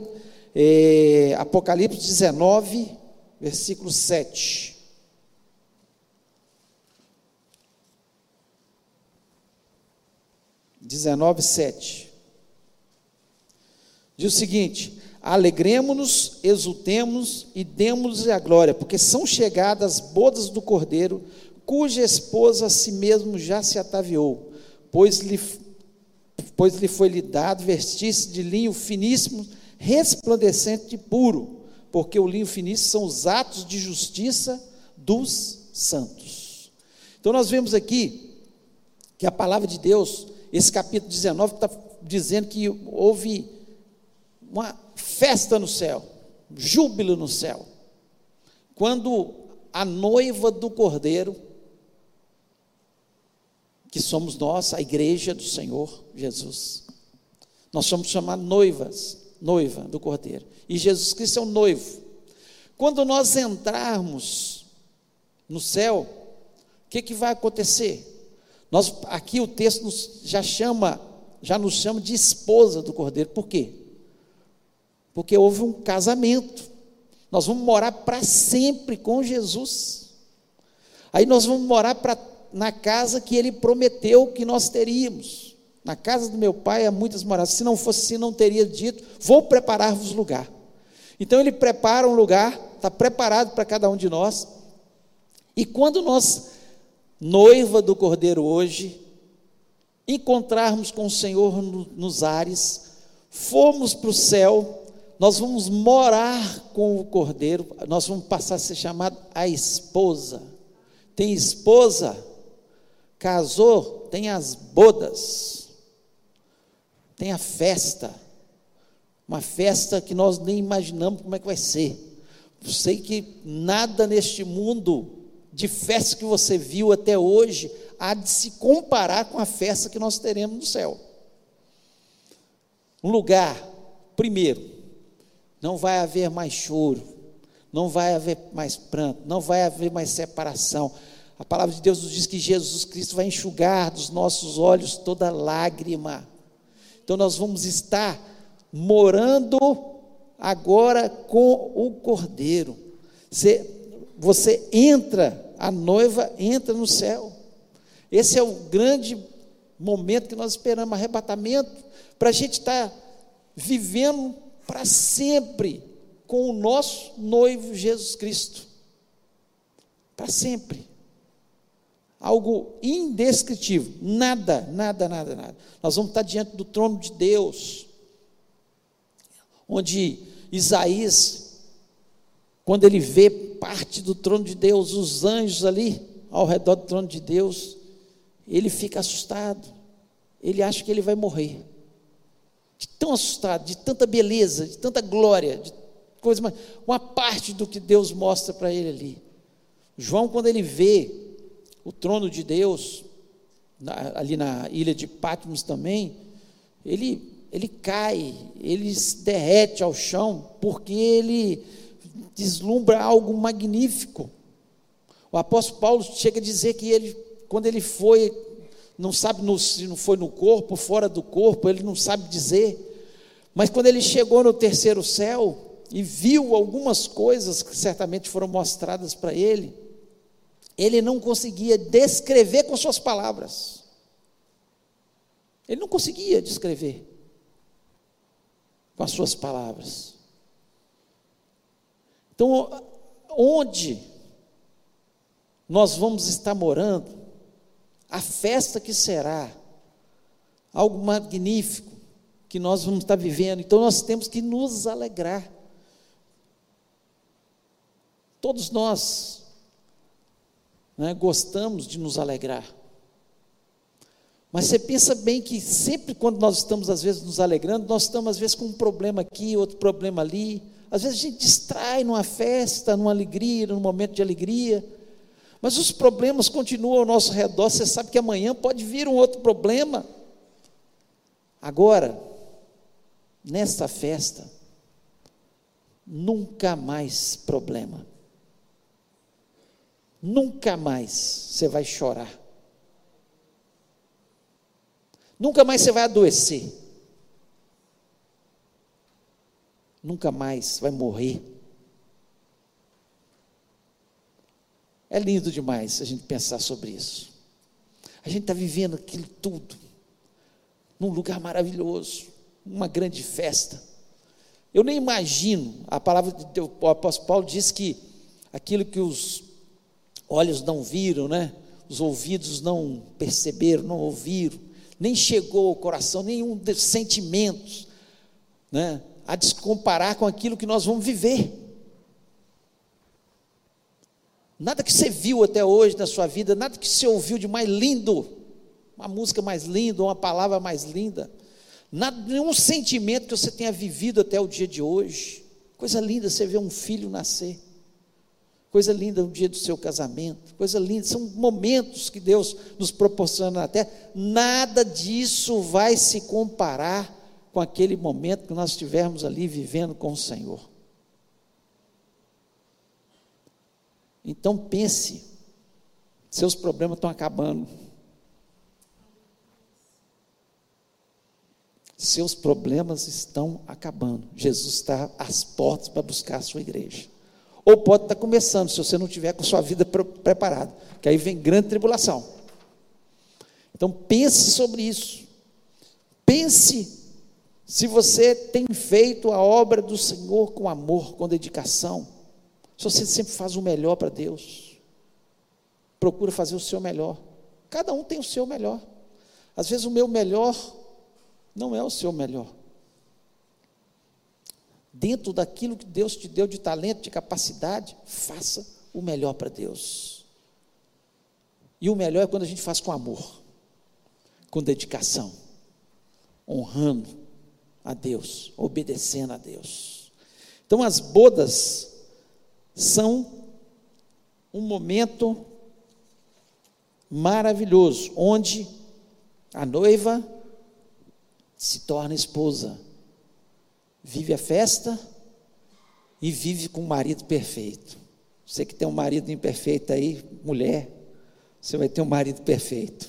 Speaker 2: é, Apocalipse 19, versículo 7. Dezenove, sete. Diz o seguinte: alegremos-nos, exultemos e demos-lhe a glória, porque são chegadas as bodas do cordeiro, cuja esposa a si mesmo já se ataviou, pois lhe, pois lhe foi lhe dado vestir-se de linho finíssimo, resplandecente e puro, porque o linho finíssimo são os atos de justiça dos santos. Então nós vemos aqui que a palavra de Deus, esse capítulo 19, está dizendo que houve uma festa no céu, júbilo no céu. Quando a noiva do Cordeiro, que somos nós, a igreja do Senhor Jesus, nós somos chamados noivas, noiva do Cordeiro, e Jesus Cristo é o noivo. Quando nós entrarmos no céu, o que, que vai acontecer? Nós, aqui o texto nos, já chama, já nos chama de esposa do Cordeiro, por quê? porque houve um casamento. Nós vamos morar para sempre com Jesus. Aí nós vamos morar pra, na casa que ele prometeu que nós teríamos. Na casa do meu pai há muitas moradas. Se não fosse assim, não teria dito: Vou preparar-vos lugar. Então ele prepara um lugar, está preparado para cada um de nós. E quando nós, noiva do Cordeiro hoje, encontrarmos com o Senhor no, nos ares, formos para o céu, nós vamos morar com o cordeiro, nós vamos passar a ser chamado a esposa. Tem esposa, casou, tem as bodas, tem a festa, uma festa que nós nem imaginamos como é que vai ser. sei que nada neste mundo de festa que você viu até hoje há de se comparar com a festa que nós teremos no céu. Um lugar, primeiro, não vai haver mais choro, não vai haver mais pranto, não vai haver mais separação. A palavra de Deus nos diz que Jesus Cristo vai enxugar dos nossos olhos toda lágrima. Então nós vamos estar morando agora com o Cordeiro. Você, você entra, a noiva entra no céu. Esse é o grande momento que nós esperamos arrebatamento para a gente estar tá vivendo para sempre com o nosso noivo Jesus Cristo. Para sempre. algo indescritível. Nada, nada, nada, nada. Nós vamos estar diante do trono de Deus, onde Isaías, quando ele vê parte do trono de Deus, os anjos ali ao redor do trono de Deus, ele fica assustado. Ele acha que ele vai morrer. De tão assustado, de tanta beleza, de tanta glória, de coisa, uma parte do que Deus mostra para ele ali. João, quando ele vê o trono de Deus, na, ali na ilha de Patmos também, ele, ele cai, ele se derrete ao chão, porque ele deslumbra algo magnífico. O apóstolo Paulo chega a dizer que ele, quando ele foi, não sabe no, se não foi no corpo, fora do corpo, ele não sabe dizer, mas quando ele chegou no terceiro céu e viu algumas coisas que certamente foram mostradas para ele, ele não conseguia descrever com suas palavras. Ele não conseguia descrever com as suas palavras. Então, onde nós vamos estar morando, a festa que será, algo magnífico que nós vamos estar vivendo, então nós temos que nos alegrar. Todos nós né, gostamos de nos alegrar. Mas você pensa bem que sempre quando nós estamos, às vezes, nos alegrando, nós estamos, às vezes, com um problema aqui, outro problema ali. Às vezes a gente distrai numa festa, numa alegria, num momento de alegria. Mas os problemas continuam ao nosso redor. Você sabe que amanhã pode vir um outro problema. Agora, nesta festa, nunca mais problema nunca mais você vai chorar. Nunca mais você vai adoecer. Nunca mais vai morrer. É lindo demais a gente pensar sobre isso. A gente está vivendo aquilo tudo num lugar maravilhoso, uma grande festa. Eu nem imagino, a palavra de Deus, o apóstolo Paulo diz que aquilo que os olhos não viram, né? Os ouvidos não perceberam, não ouviram, nem chegou ao coração nenhum dos sentimentos, né? A descomparar com aquilo que nós vamos viver. Nada que você viu até hoje na sua vida, nada que você ouviu de mais lindo, uma música mais linda, uma palavra mais linda, nada, nenhum sentimento que você tenha vivido até o dia de hoje. Coisa linda você ver um filho nascer. Coisa linda o dia do seu casamento, coisa linda, são momentos que Deus nos proporciona na terra. Nada disso vai se comparar com aquele momento que nós estivermos ali vivendo com o Senhor. Então pense, seus problemas estão acabando. Seus problemas estão acabando. Jesus está às portas para buscar a sua igreja. Ou pode estar começando, se você não tiver com sua vida preparada, que aí vem grande tribulação. Então pense sobre isso. Pense se você tem feito a obra do Senhor com amor, com dedicação. Se você sempre faz o melhor para Deus. Procura fazer o seu melhor. Cada um tem o seu melhor. Às vezes o meu melhor não é o seu melhor dentro daquilo que Deus te deu de talento, de capacidade, faça o melhor para Deus. E o melhor é quando a gente faz com amor, com dedicação, honrando a Deus, obedecendo a Deus. Então, as bodas são um momento maravilhoso, onde a noiva se torna esposa vive a festa e vive com um marido perfeito. Você que tem um marido imperfeito aí, mulher, você vai ter um marido perfeito.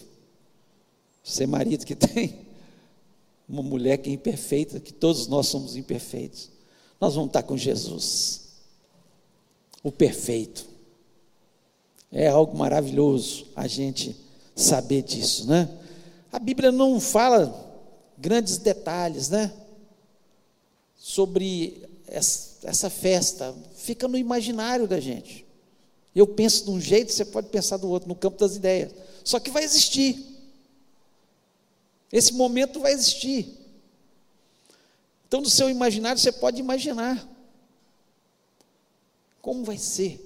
Speaker 2: Você, marido que tem uma mulher que é imperfeita, que todos nós somos imperfeitos, nós vamos estar com Jesus, o perfeito. É algo maravilhoso a gente saber disso, né? A Bíblia não fala grandes detalhes, né? sobre essa festa fica no imaginário da gente. Eu penso de um jeito, você pode pensar do outro, no campo das ideias. Só que vai existir. Esse momento vai existir. Então, no seu imaginário, você pode imaginar. Como vai ser?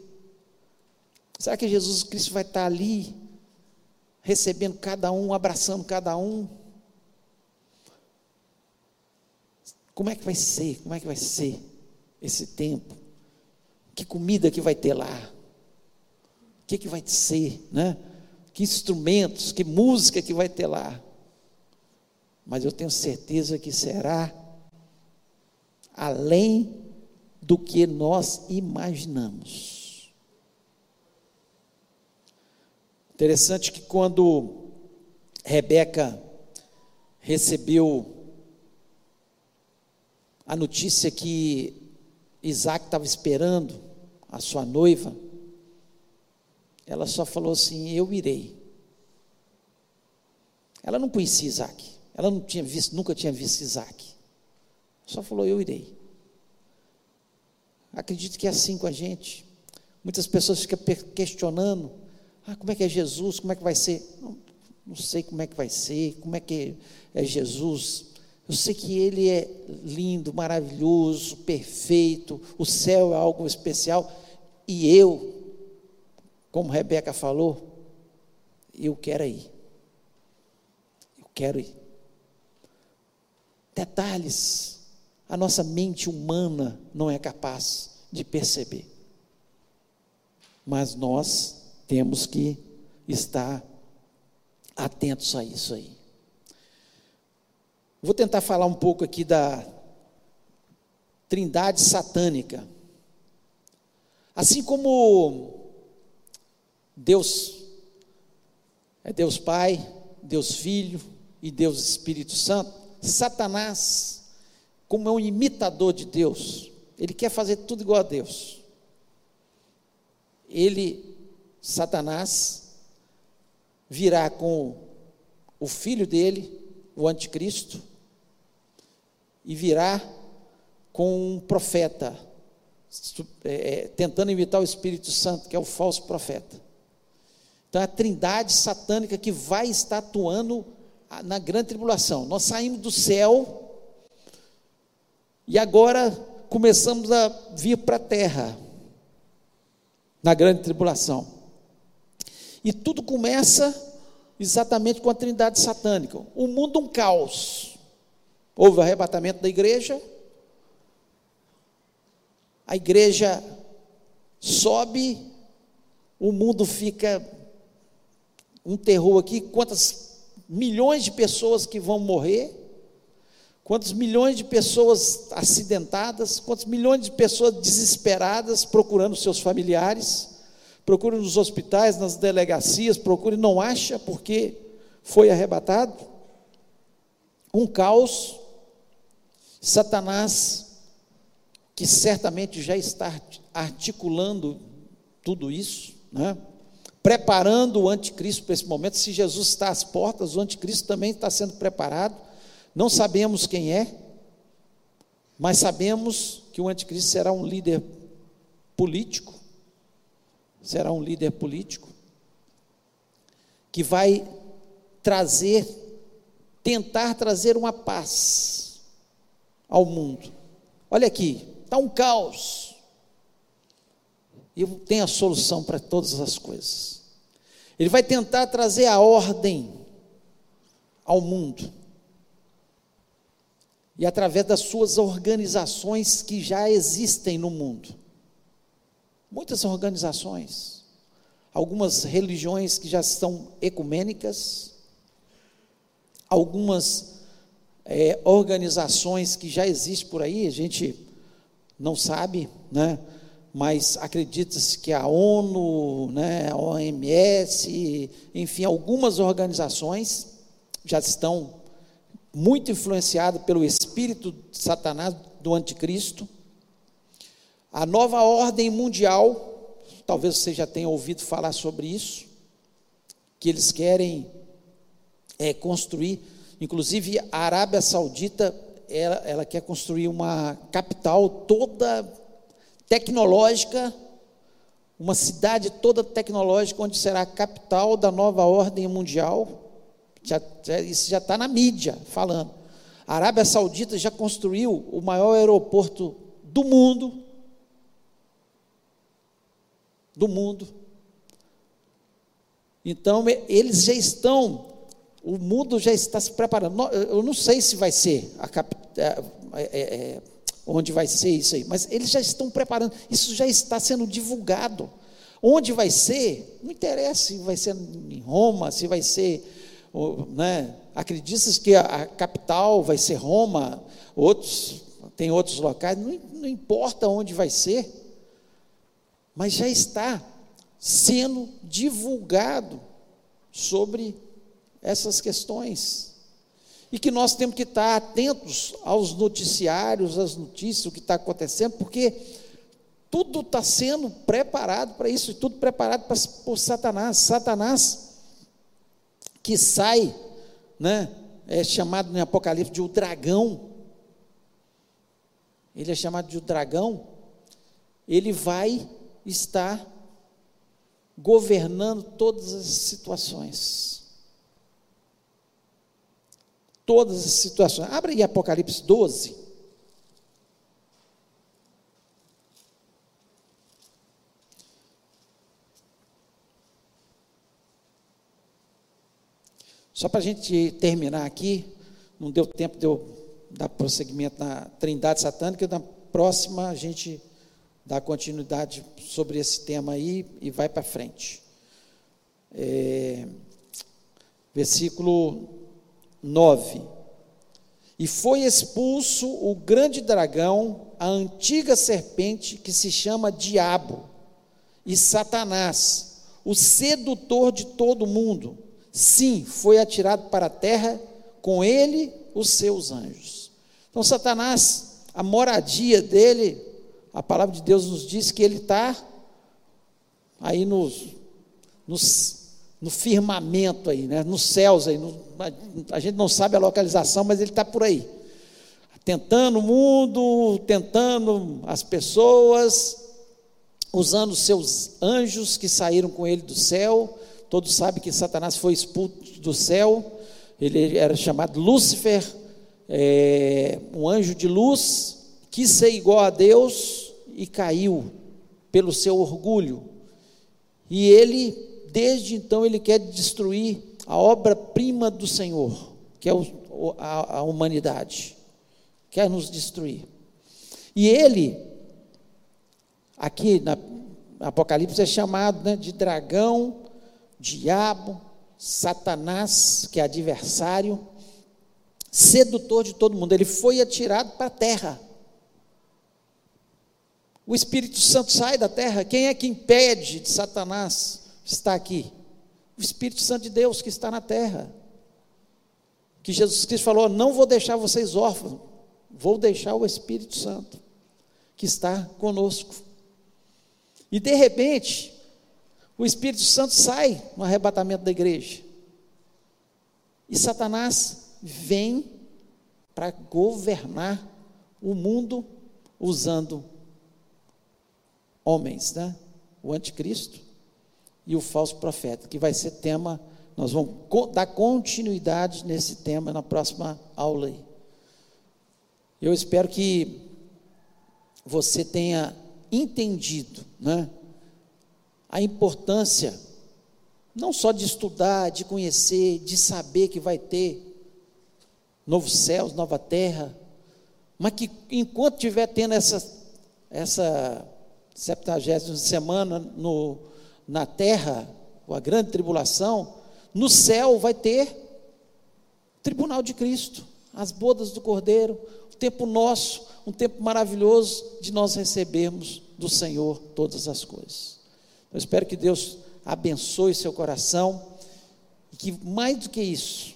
Speaker 2: Será que Jesus Cristo vai estar ali, recebendo cada um, abraçando cada um? Como é que vai ser? Como é que vai ser esse tempo? Que comida que vai ter lá? O que, que vai ser, né? Que instrumentos, que música que vai ter lá? Mas eu tenho certeza que será além do que nós imaginamos. Interessante que quando Rebeca recebeu a notícia que Isaac estava esperando a sua noiva, ela só falou assim: Eu irei. Ela não conhecia Isaac, ela não tinha visto, nunca tinha visto Isaac. Só falou: Eu irei. Acredito que é assim com a gente. Muitas pessoas ficam questionando ah, como é que é Jesus? Como é que vai ser? Não, não sei como é que vai ser, como é que é Jesus. Eu sei que Ele é lindo, maravilhoso, perfeito, o céu é algo especial, e eu, como Rebeca falou, eu quero ir. Eu quero ir. Detalhes, a nossa mente humana não é capaz de perceber, mas nós temos que estar atentos a isso aí. Vou tentar falar um pouco aqui da trindade satânica. Assim como Deus é Deus Pai, Deus Filho e Deus Espírito Santo, Satanás, como é um imitador de Deus, ele quer fazer tudo igual a Deus. Ele Satanás virá com o filho dele, o anticristo, e virá com um profeta, é, é, tentando imitar o Espírito Santo, que é o falso profeta. Então é a trindade satânica que vai estar atuando na grande tribulação. Nós saímos do céu e agora começamos a vir para a terra, na grande tribulação. E tudo começa exatamente com a trindade satânica. O mundo um caos. Houve o arrebatamento da igreja. A igreja sobe, o mundo fica um terror aqui, quantas milhões de pessoas que vão morrer, quantos milhões de pessoas acidentadas, quantos milhões de pessoas desesperadas procurando seus familiares procure nos hospitais, nas delegacias, procure, não acha porque foi arrebatado. Um caos, Satanás, que certamente já está articulando tudo isso, né? Preparando o anticristo para esse momento. Se Jesus está às portas, o anticristo também está sendo preparado. Não sabemos quem é, mas sabemos que o anticristo será um líder político, será um líder político que vai trazer, tentar trazer uma paz ao mundo. Olha aqui, está um caos. E tem a solução para todas as coisas. Ele vai tentar trazer a ordem ao mundo. E através das suas organizações que já existem no mundo. Muitas organizações, algumas religiões que já são ecumênicas, algumas é, organizações que já existem por aí, a gente não sabe, né? Mas acredita-se que a ONU, né, a OMS, enfim, algumas organizações já estão muito influenciadas pelo espírito de Satanás, do anticristo, a nova ordem mundial, talvez você já tenha ouvido falar sobre isso, que eles querem é, construir, inclusive a Arábia Saudita, ela, ela quer construir uma capital toda tecnológica uma cidade toda tecnológica, onde será a capital da nova ordem mundial. Já, já, isso já está na mídia falando. A Arábia Saudita já construiu o maior aeroporto do mundo. Do mundo. Então, eles já estão, o mundo já está se preparando. Eu não sei se vai ser a capital. É, é, é, onde vai ser isso aí, mas eles já estão preparando, isso já está sendo divulgado. Onde vai ser, não interessa se vai ser em Roma, se vai ser, né, acreditas que a, a, capital vai ser Roma, outros, tem outros locais, não, não importa onde vai ser, mas já está sendo divulgado sobre essas questões e que nós temos que estar atentos aos noticiários, às notícias, o que está acontecendo, porque tudo está sendo preparado para isso, tudo preparado para, por Satanás. Satanás, que sai, né, é chamado no Apocalipse de o dragão, ele é chamado de o dragão, ele vai estar governando todas as situações todas as situações. Abra aí Apocalipse 12. Só para a gente terminar aqui, não deu tempo de eu dar prosseguimento na Trindade Satânica, na próxima a gente dá continuidade sobre esse tema aí e vai para frente. É, versículo 9. E foi expulso o grande dragão, a antiga serpente que se chama Diabo e Satanás, o sedutor de todo mundo. Sim, foi atirado para a terra, com ele os seus anjos. Então, Satanás, a moradia dele, a palavra de Deus nos diz que ele está aí nos, nos no firmamento aí, né? nos céus aí. No, a gente não sabe a localização, mas ele está por aí. Tentando o mundo, tentando as pessoas, usando seus anjos que saíram com ele do céu. Todos sabem que Satanás foi expulso do céu. Ele era chamado Lúcifer, é, um anjo de luz, quis ser igual a Deus e caiu pelo seu orgulho. E ele desde então ele quer destruir a obra-prima do Senhor, que é o, a, a humanidade. Quer nos destruir. E ele, aqui na Apocalipse, é chamado né, de dragão, diabo, Satanás, que é adversário, sedutor de todo mundo. Ele foi atirado para a terra. O Espírito Santo sai da terra. Quem é que impede de Satanás está aqui? O Espírito Santo de Deus que está na terra. Que Jesus Cristo falou: Não vou deixar vocês órfãos, vou deixar o Espírito Santo que está conosco. E de repente, o Espírito Santo sai no arrebatamento da igreja. E Satanás vem para governar o mundo usando homens, né? O anticristo e o falso profeta, que vai ser tema, nós vamos dar continuidade nesse tema na próxima aula aí. Eu espero que você tenha entendido, né, a importância não só de estudar, de conhecer, de saber que vai ter novos céus, nova terra, mas que enquanto estiver tendo essa essa 70 semana no na terra, com a grande tribulação, no céu vai ter tribunal de Cristo, as bodas do Cordeiro, o tempo nosso, um tempo maravilhoso de nós recebermos do Senhor todas as coisas. Eu espero que Deus abençoe seu coração e que mais do que isso,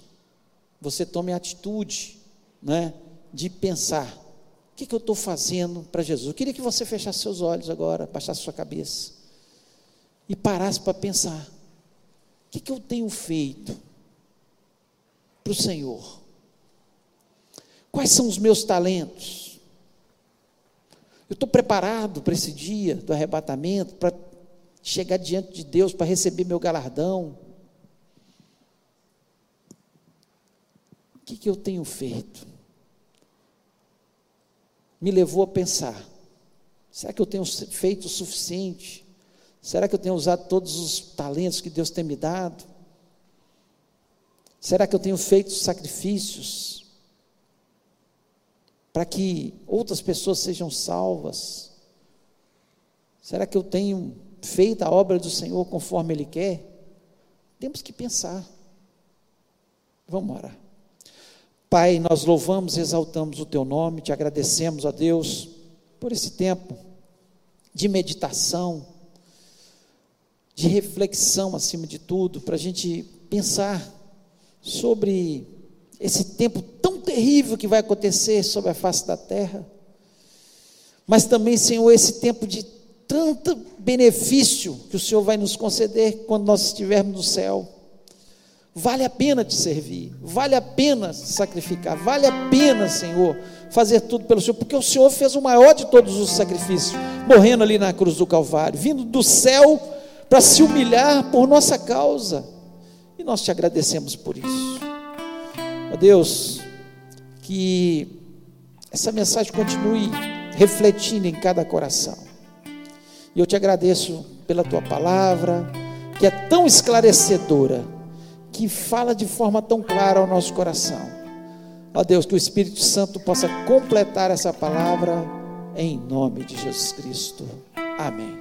Speaker 2: você tome a atitude, né, de pensar: o que, que eu estou fazendo para Jesus? Eu queria que você fechasse seus olhos agora, baixasse sua cabeça e parasse para pensar: o que, que eu tenho feito para o Senhor? Quais são os meus talentos? Eu estou preparado para esse dia do arrebatamento, para chegar diante de Deus para receber meu galardão. O que, que eu tenho feito? Me levou a pensar: será que eu tenho feito o suficiente? Será que eu tenho usado todos os talentos que Deus tem me dado? Será que eu tenho feito sacrifícios para que outras pessoas sejam salvas? Será que eu tenho feito a obra do Senhor conforme Ele quer? Temos que pensar. Vamos orar. Pai, nós louvamos e exaltamos o Teu nome, te agradecemos a Deus por esse tempo de meditação, de reflexão acima de tudo, para a gente pensar sobre esse tempo tão terrível que vai acontecer sobre a face da terra, mas também, Senhor, esse tempo de tanto benefício que o Senhor vai nos conceder quando nós estivermos no céu. Vale a pena te servir, vale a pena sacrificar, vale a pena, Senhor, fazer tudo pelo Senhor, porque o Senhor fez o maior de todos os sacrifícios, morrendo ali na cruz do Calvário, vindo do céu para se humilhar por nossa causa. E nós te agradecemos por isso. Ó Deus, que essa mensagem continue refletindo em cada coração. E eu te agradeço pela tua palavra, que é tão esclarecedora, que fala de forma tão clara ao nosso coração. Ó Deus, que o Espírito Santo possa completar essa palavra em nome de Jesus Cristo. Amém.